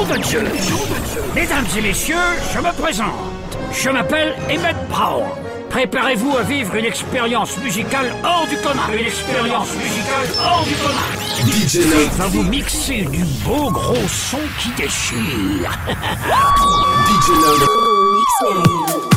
Nom de Dieu Mesdames et messieurs, je me présente. Je m'appelle Emmett Brown. Préparez-vous à vivre une expérience musicale hors du commun. Une expérience musicale hors du commun. DJ Love, va vous mixer du beau gros son qui déchire. DJ Love,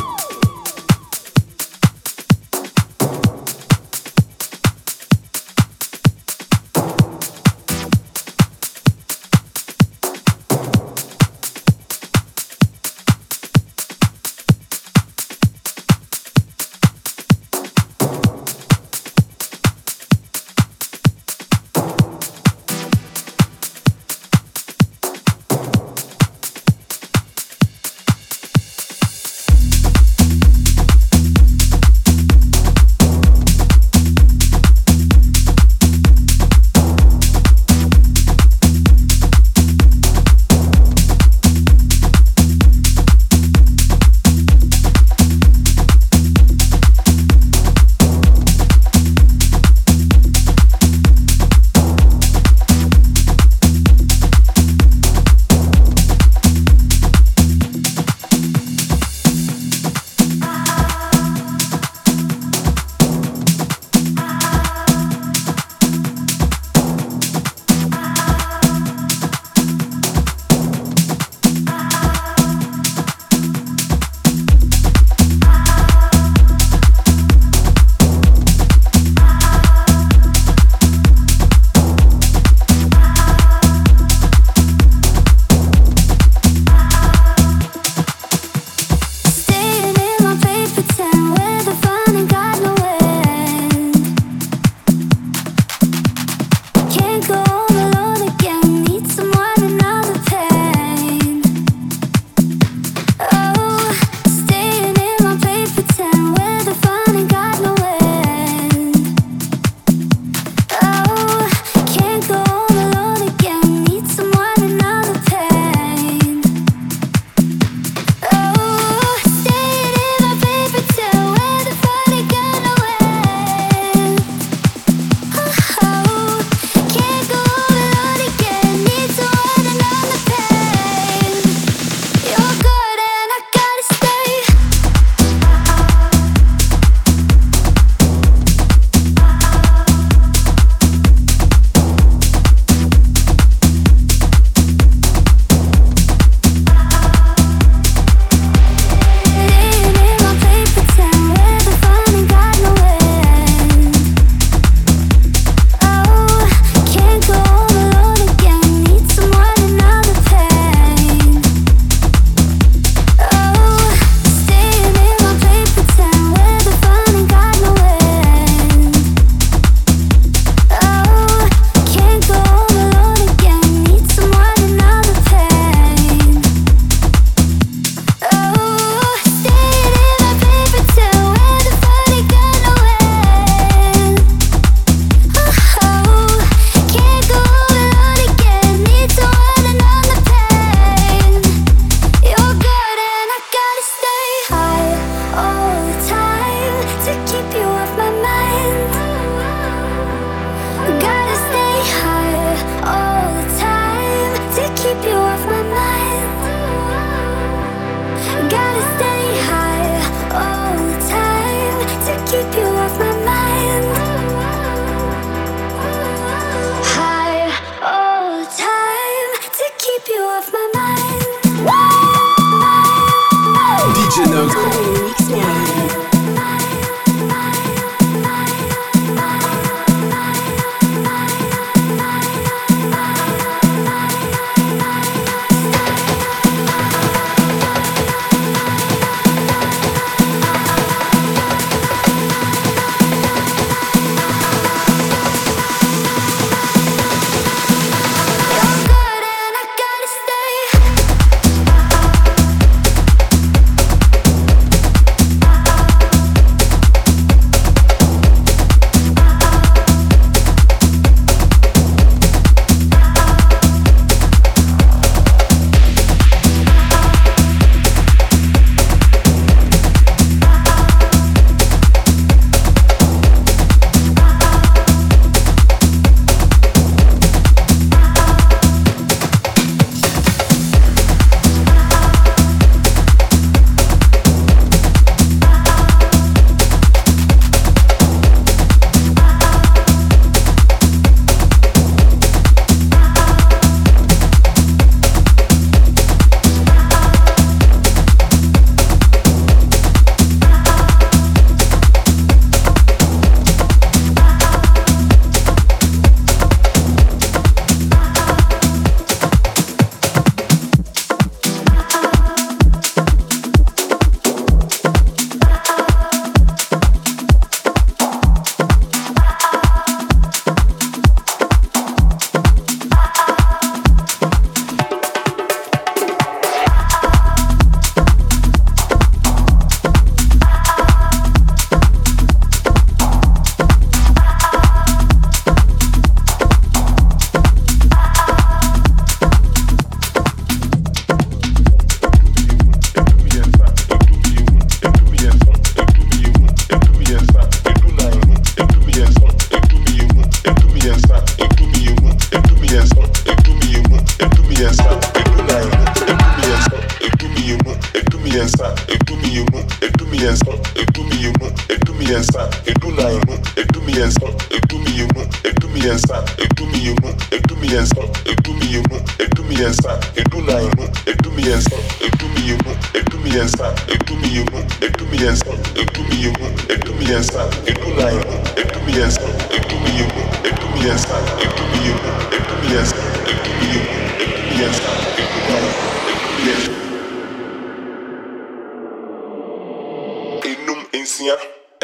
nsia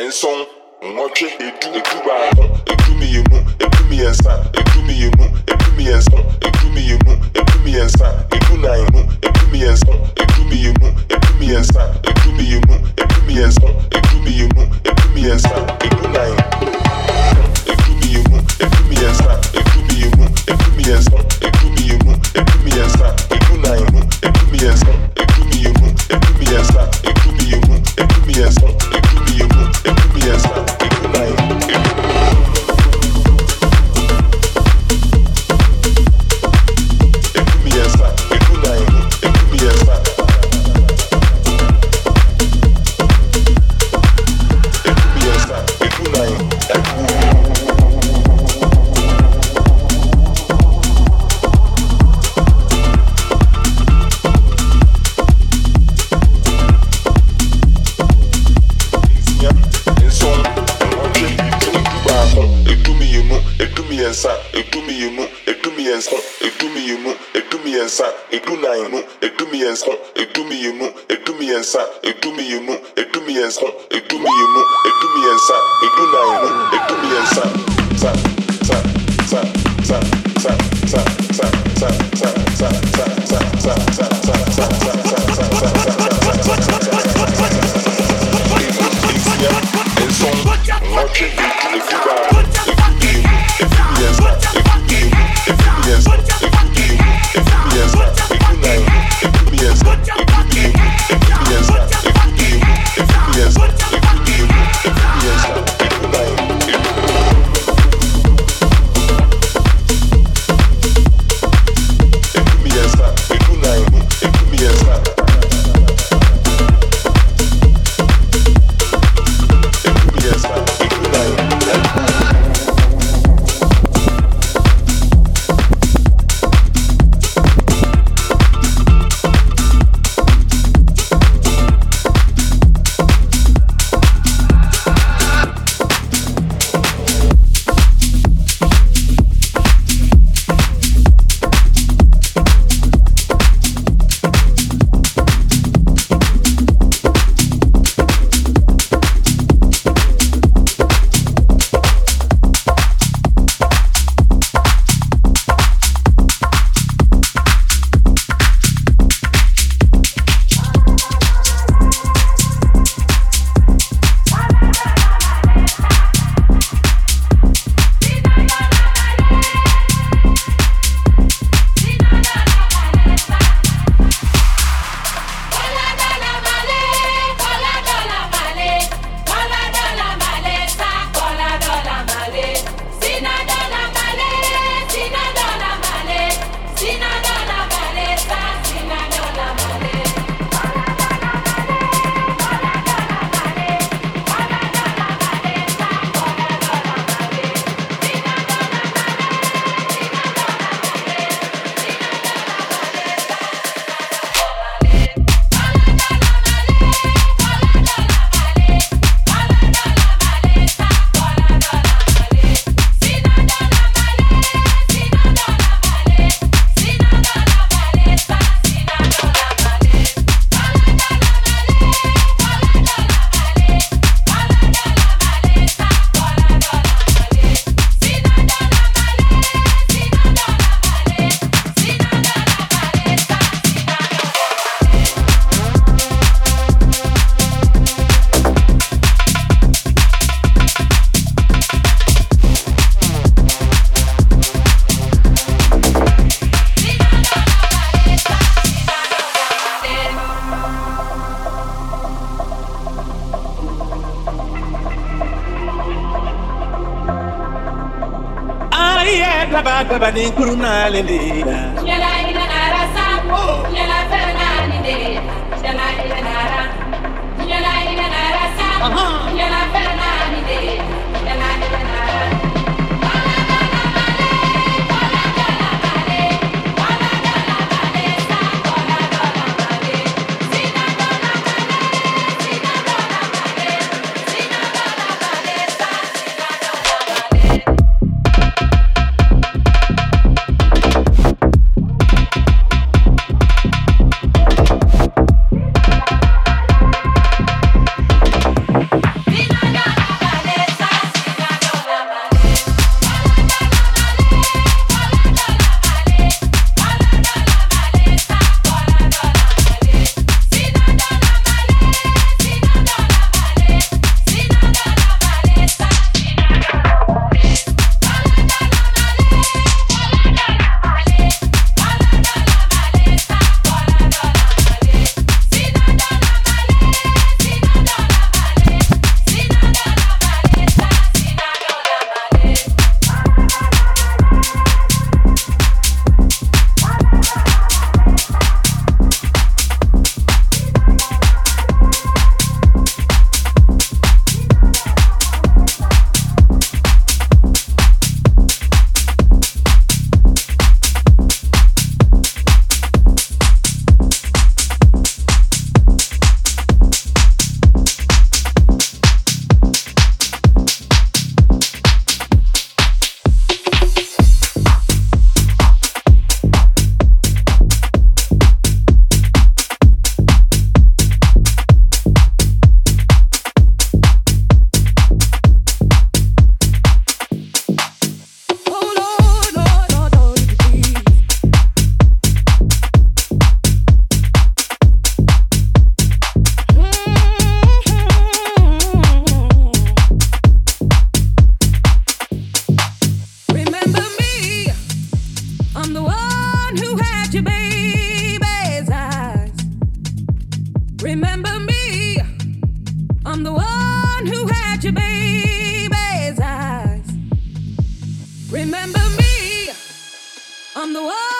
nson nwɔtwe edu edu baako edu mmienu edu mmiɛnsa edu mmienu edu mmiɛnsa edu mmienu edu mmiɛnsa edu nan edu mmiɛnsa edu mmienu edu mmiɛnsa edu mmienu edu mmiɛnsa edu mmienu edu mmiɛnsa edu nan edu mmienu edu mmiɛnsa edu mmienu edu mmiɛnsa. Remember me, I'm the one.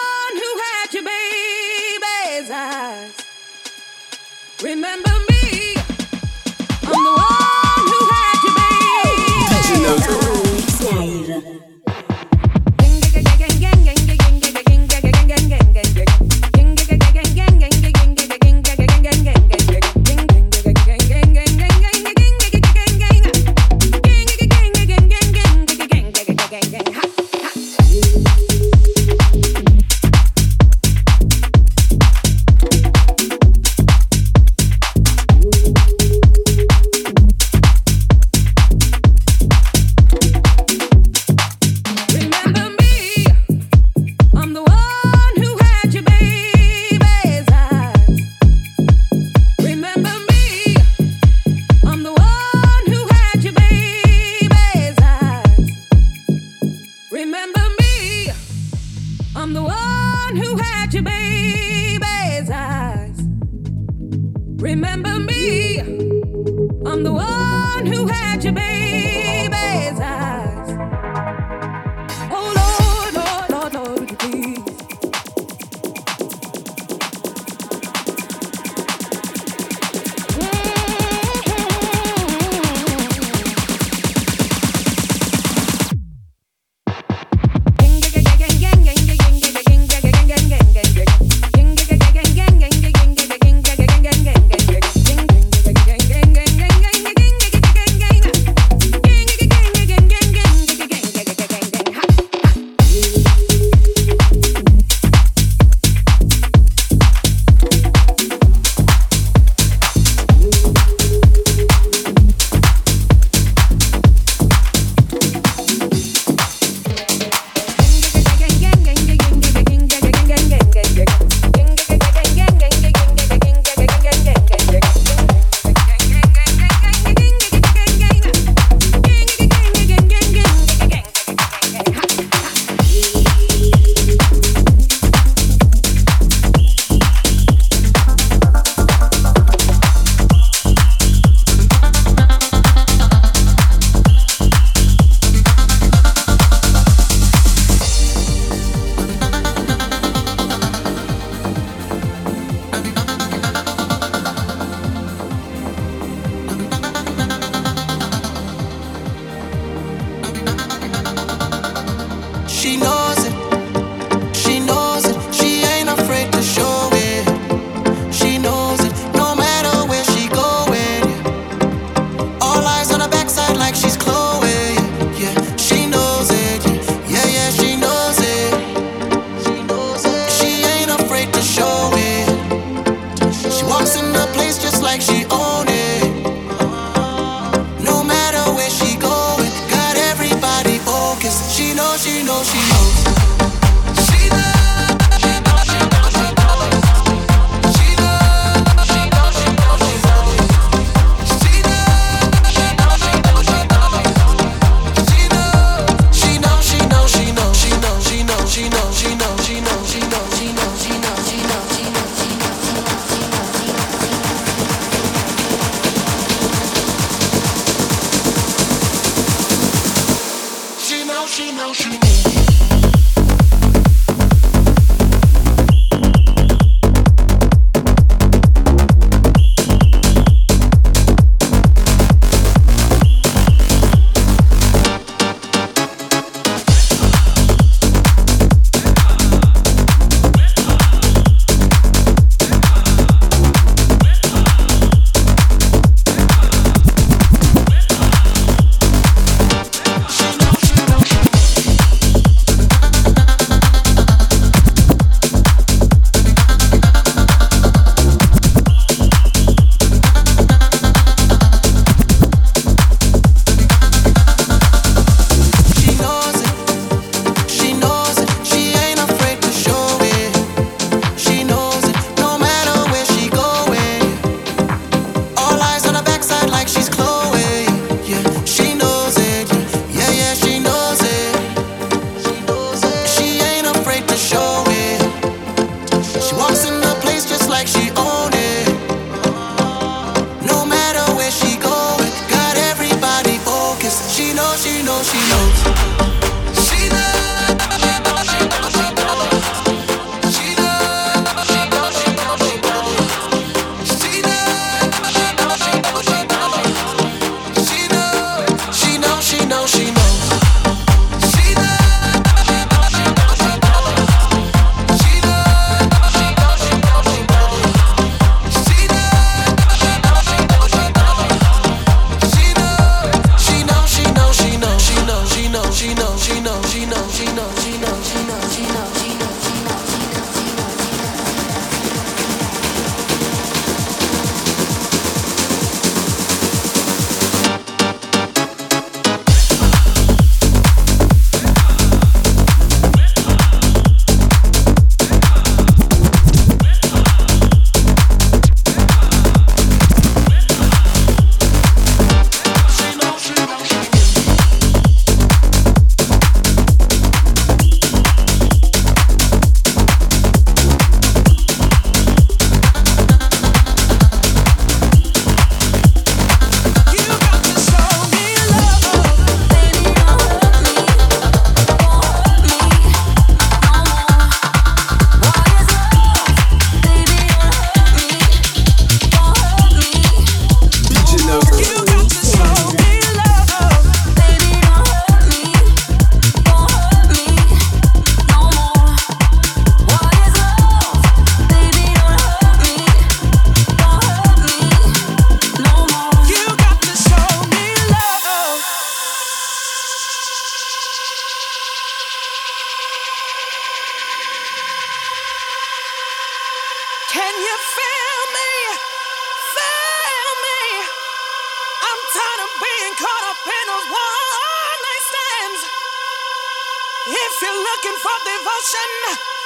you're looking for devotion,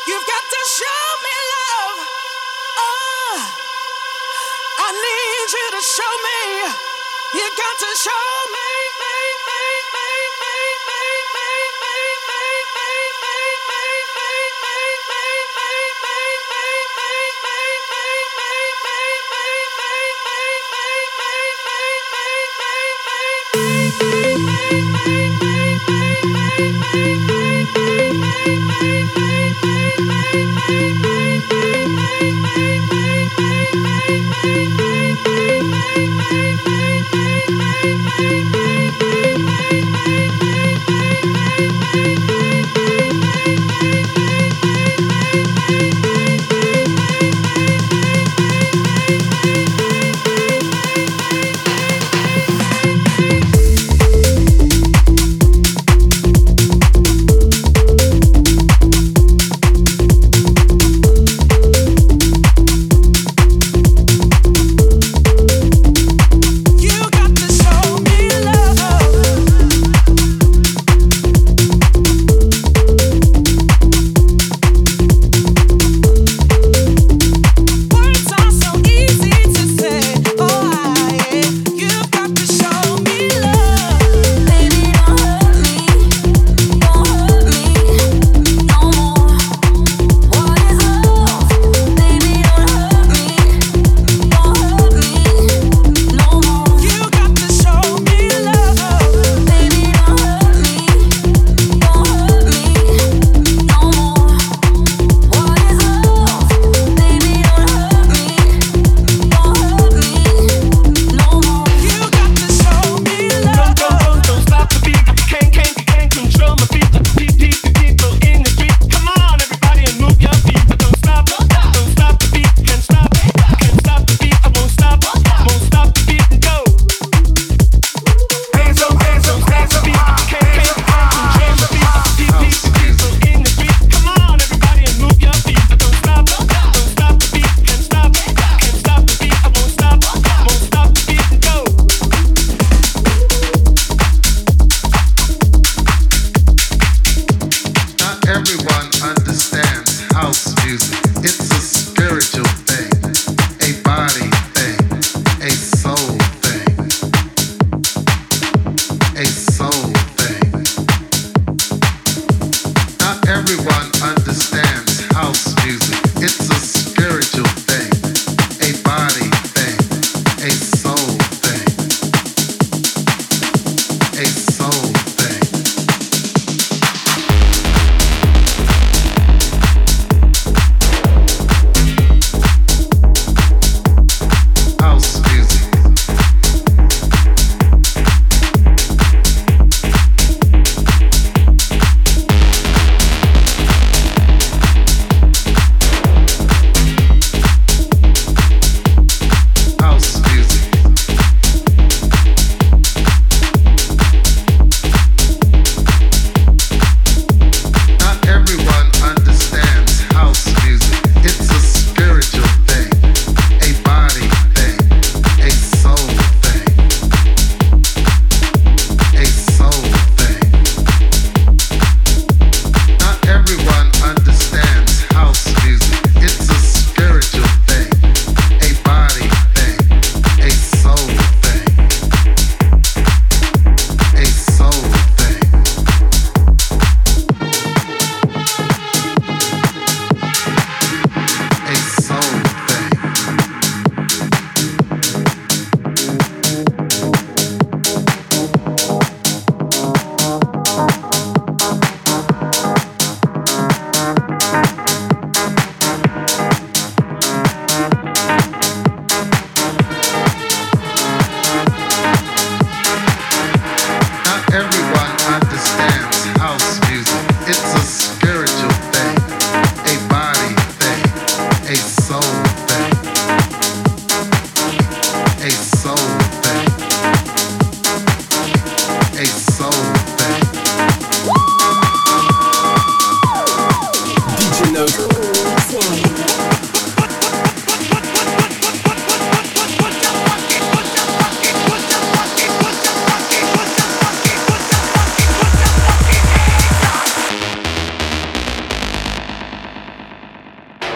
you've got to show me love. Oh, I need you to show me. You've got to show me. Thank you.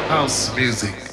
House music.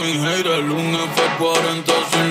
mi gira, el lunes fue 40 sin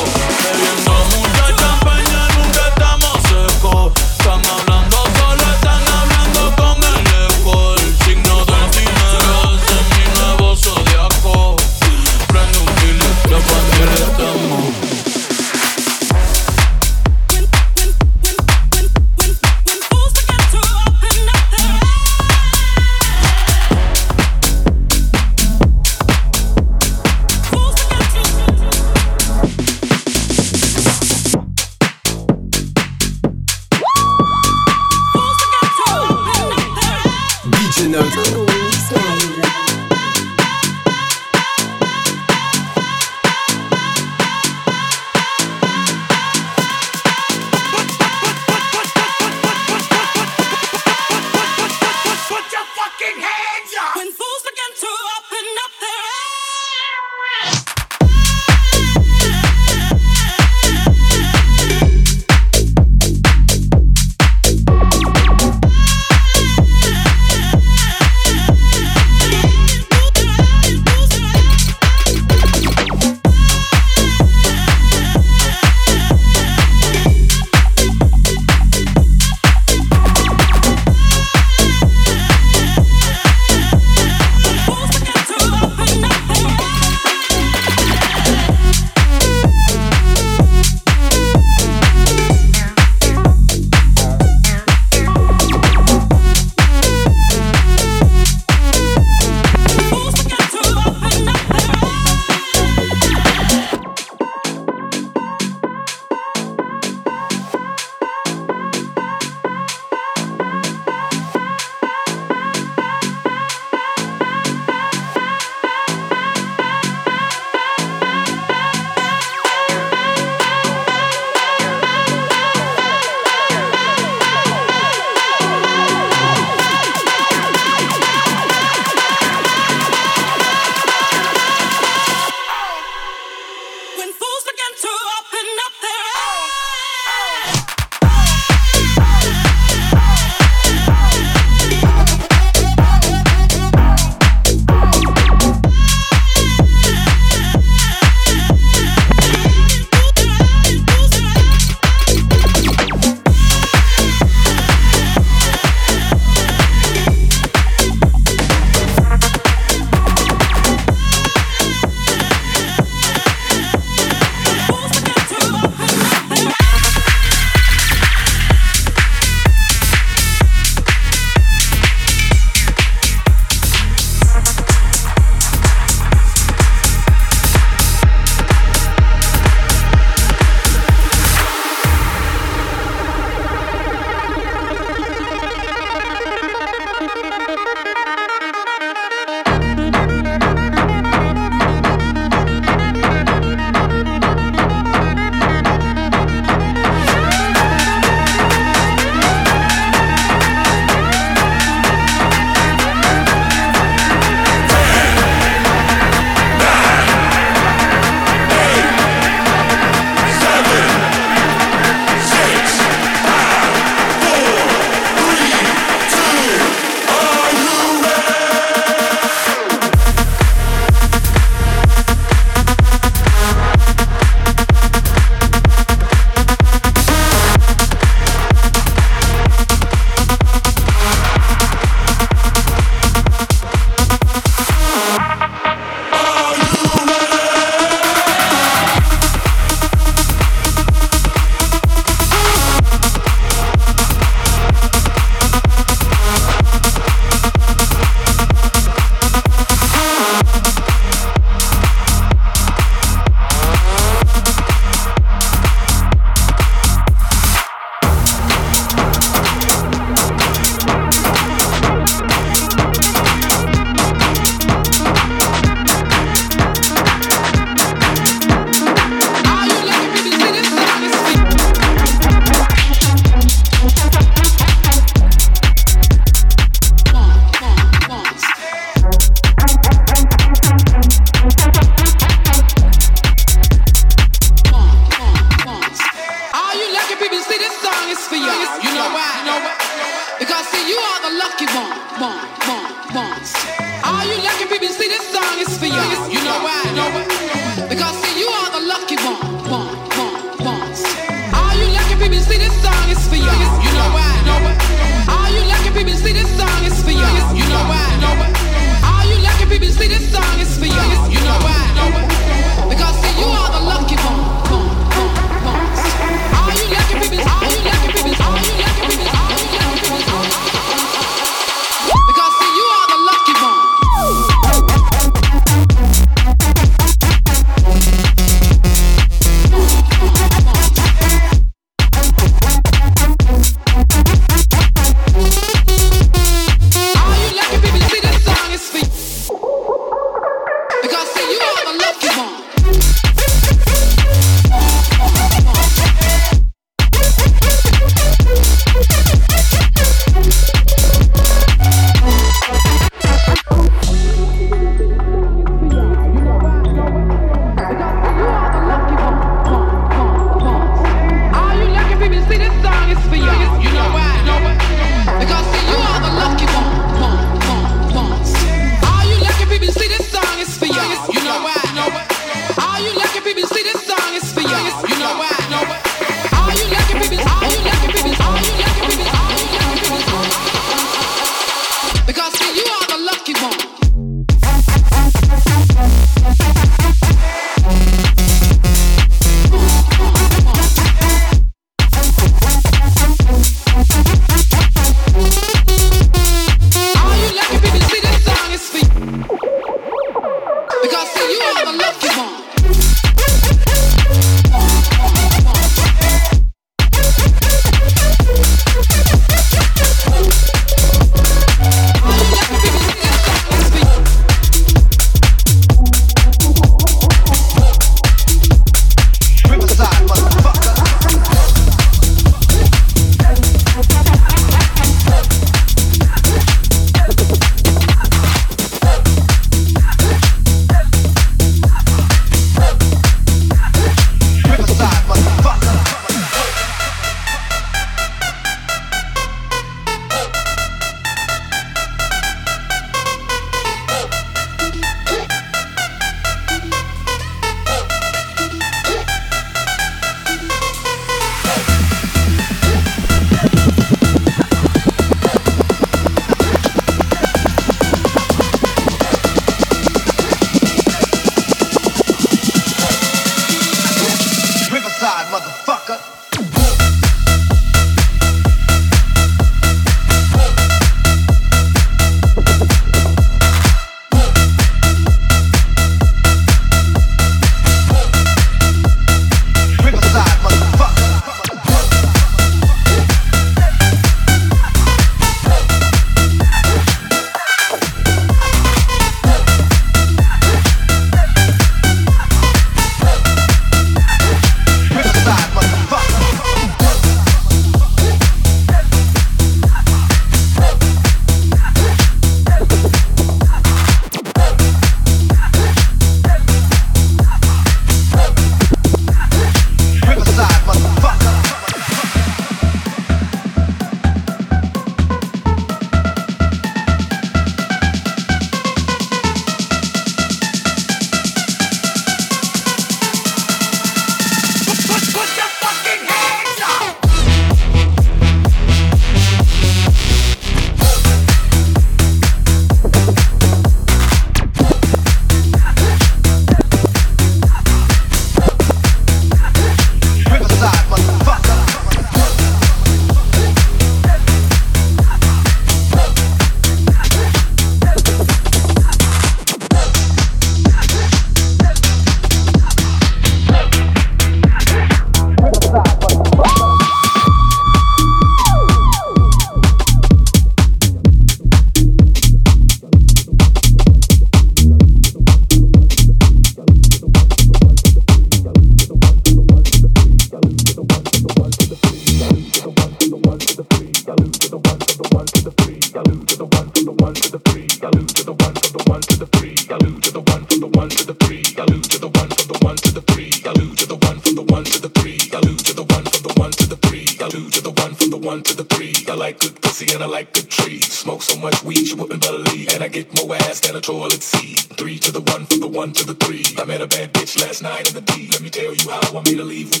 Three to the one, from the one to the three. I met a bad bitch last night in the D. Let me tell you how I made her leave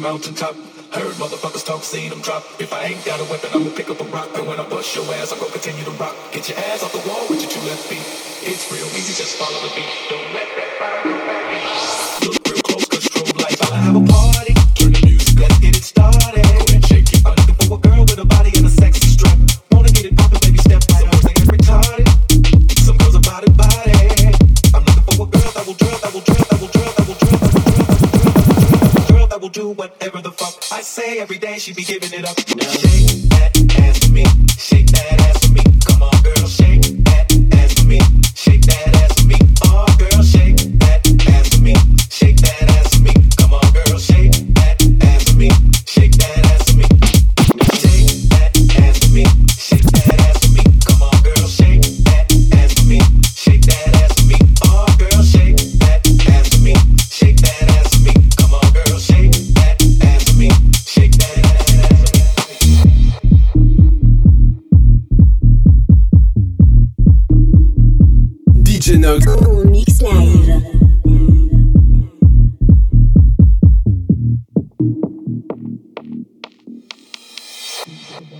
mountaintop. Heard motherfuckers talk, seen them drop. If I ain't got a weapon, I'ma pick up a rock. And when I bust your ass, I'm gonna continue to rock. Get your ass off the wall with your two left feet. It's real easy, just follow the beat. Don't let that fire go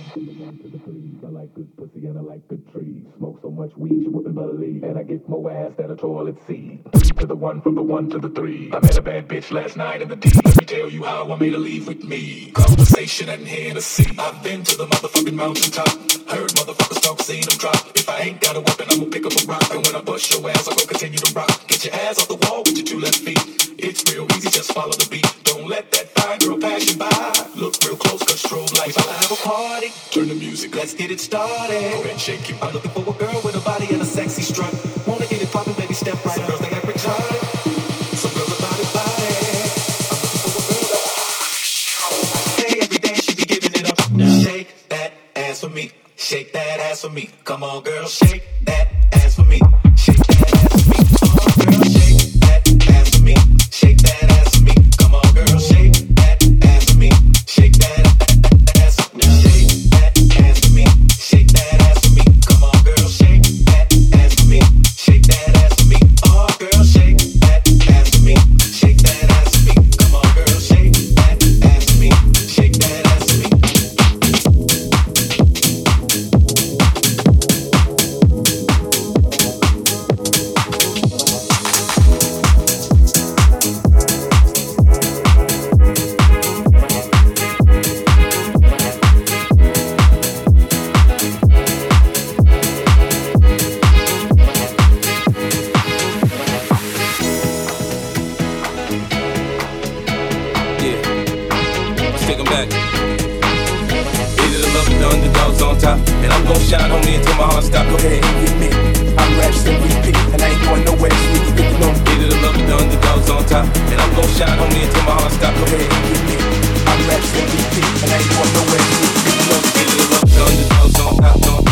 I like good pussy and I like good trees. Smoke so much weed you wouldn't believe. And I get more ass than a toilet seat. To the one, from the one to the three. I met a bad bitch last night in the D. Let me tell you how I made her leave with me. Conversation and Hennessy. I've been to the motherfucking mountaintop. Heard motherfuckers talk, seen them drop. If I ain't got a weapon, I'ma pick up a rock. And when I bust your ass, I'm gonna continue to rock. Get your ass off the wall with your two left feet. It's real easy, just follow the beat. Don't let that fine girl pass you by. Look real close, cause strobe lights. I'll have a party. Turn the music, up. let's get it started. Go and shake it. I'm looking for a girl with a body and a sexy strut. Wanna get it poppin', baby, step right up. Girls, they act retarded. Some girls are body body. I'm looking for a girl that Hey, every day she be giving it up. Now shake that ass for me. Shake that ass for me. Come on, girl, shake that ass for me. Either the underdogs on top. And I'm gon' shine, homie, until my heart stop. Go ahead and get me. I'm raps MVP, and I ain't going nowhere. You can know Either the love of the underdogs on top. And I'm gon' shine, homie, until my heart stop. Go ahead and get me. I'm raps MVP, and I ain't going nowhere. You can know Either the love of the underdogs on on top.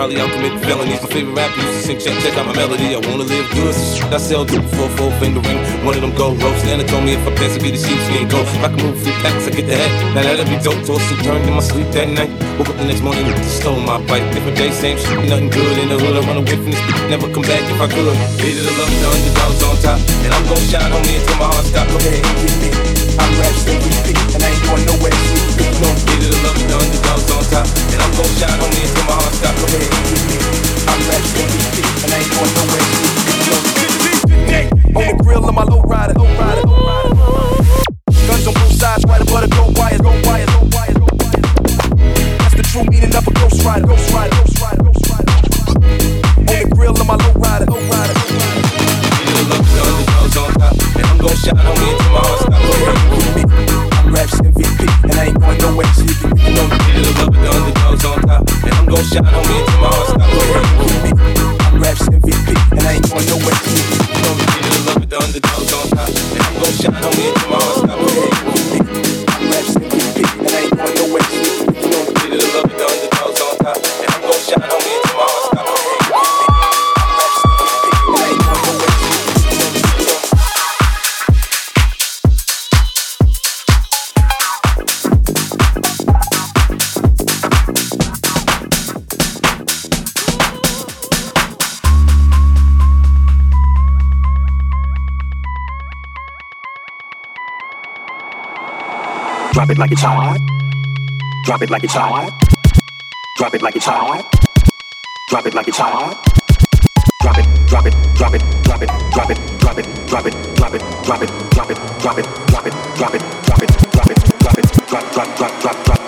Probably out committing felonies. My favorite rapper used to sing, check, check out my melody. I wanna live good, so I sell good for four finger ring. One of them gold ropes. Nana told me if I pass, it be the sheepskin goat. If I can move few packs, I get the head. Now that'll be dope. Tossed and turned in my sleep that night. Woke up the next morning, stole my bike. Different day, same shit, nothing good in the hood. I run away from this, never come back if I could. Hated the love, the underdogs on top. And I'm gon' shine on me until my heart stop. Go ahead get me. I'm raps MVP, and I ain't going nowhere. No, And I'm gon' shine on me my heart. I'm MVP, and I ain't going nowhere. On the grill of my low rider, low rider. Like it's hot. Drop it like it's hot. Drop it like it's hot. Drop it like it's hot. Drop it, drop it, drop it, drop it, drop it, drop it, drop it, drop it, drop it, drop it, drop it, drop it, drop it, drop it, drop it, drop it, drop, drop, drop, drop, drop, drop,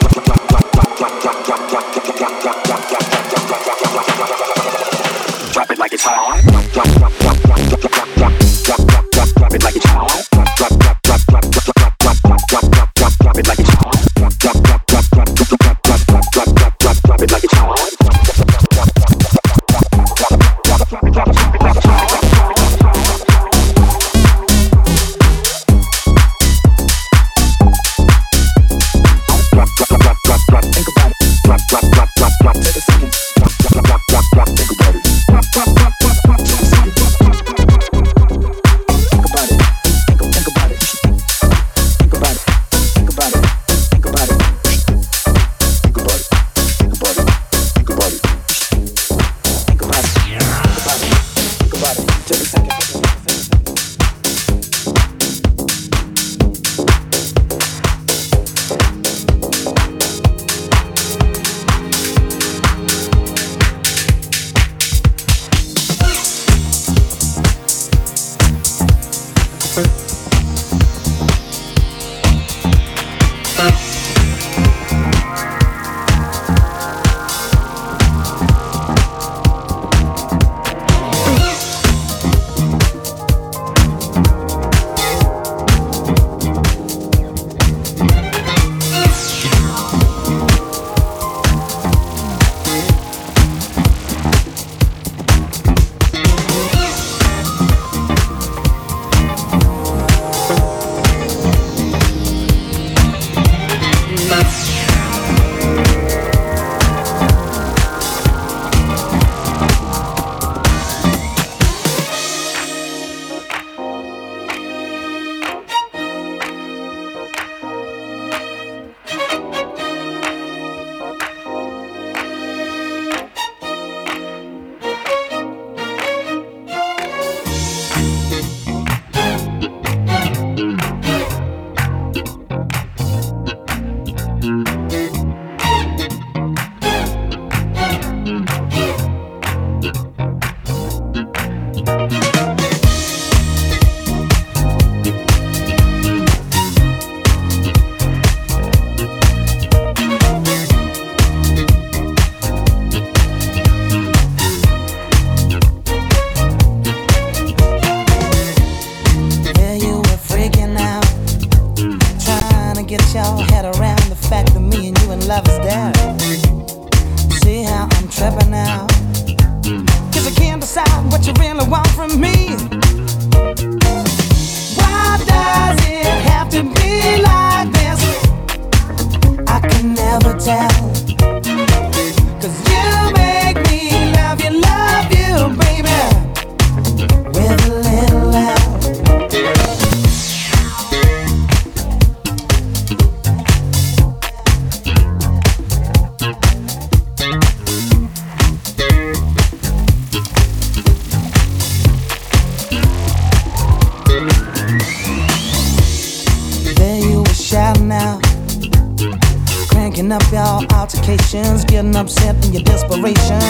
Cranking up your altercations, getting upset in your desperation,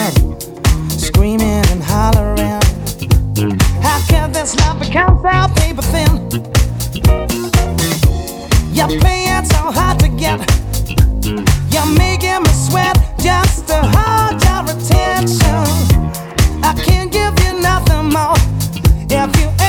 screaming and hollering. How can this love become so paper thin? You're playing so hard to get. You're making me sweat just to hold your attention. I can't give you nothing more if you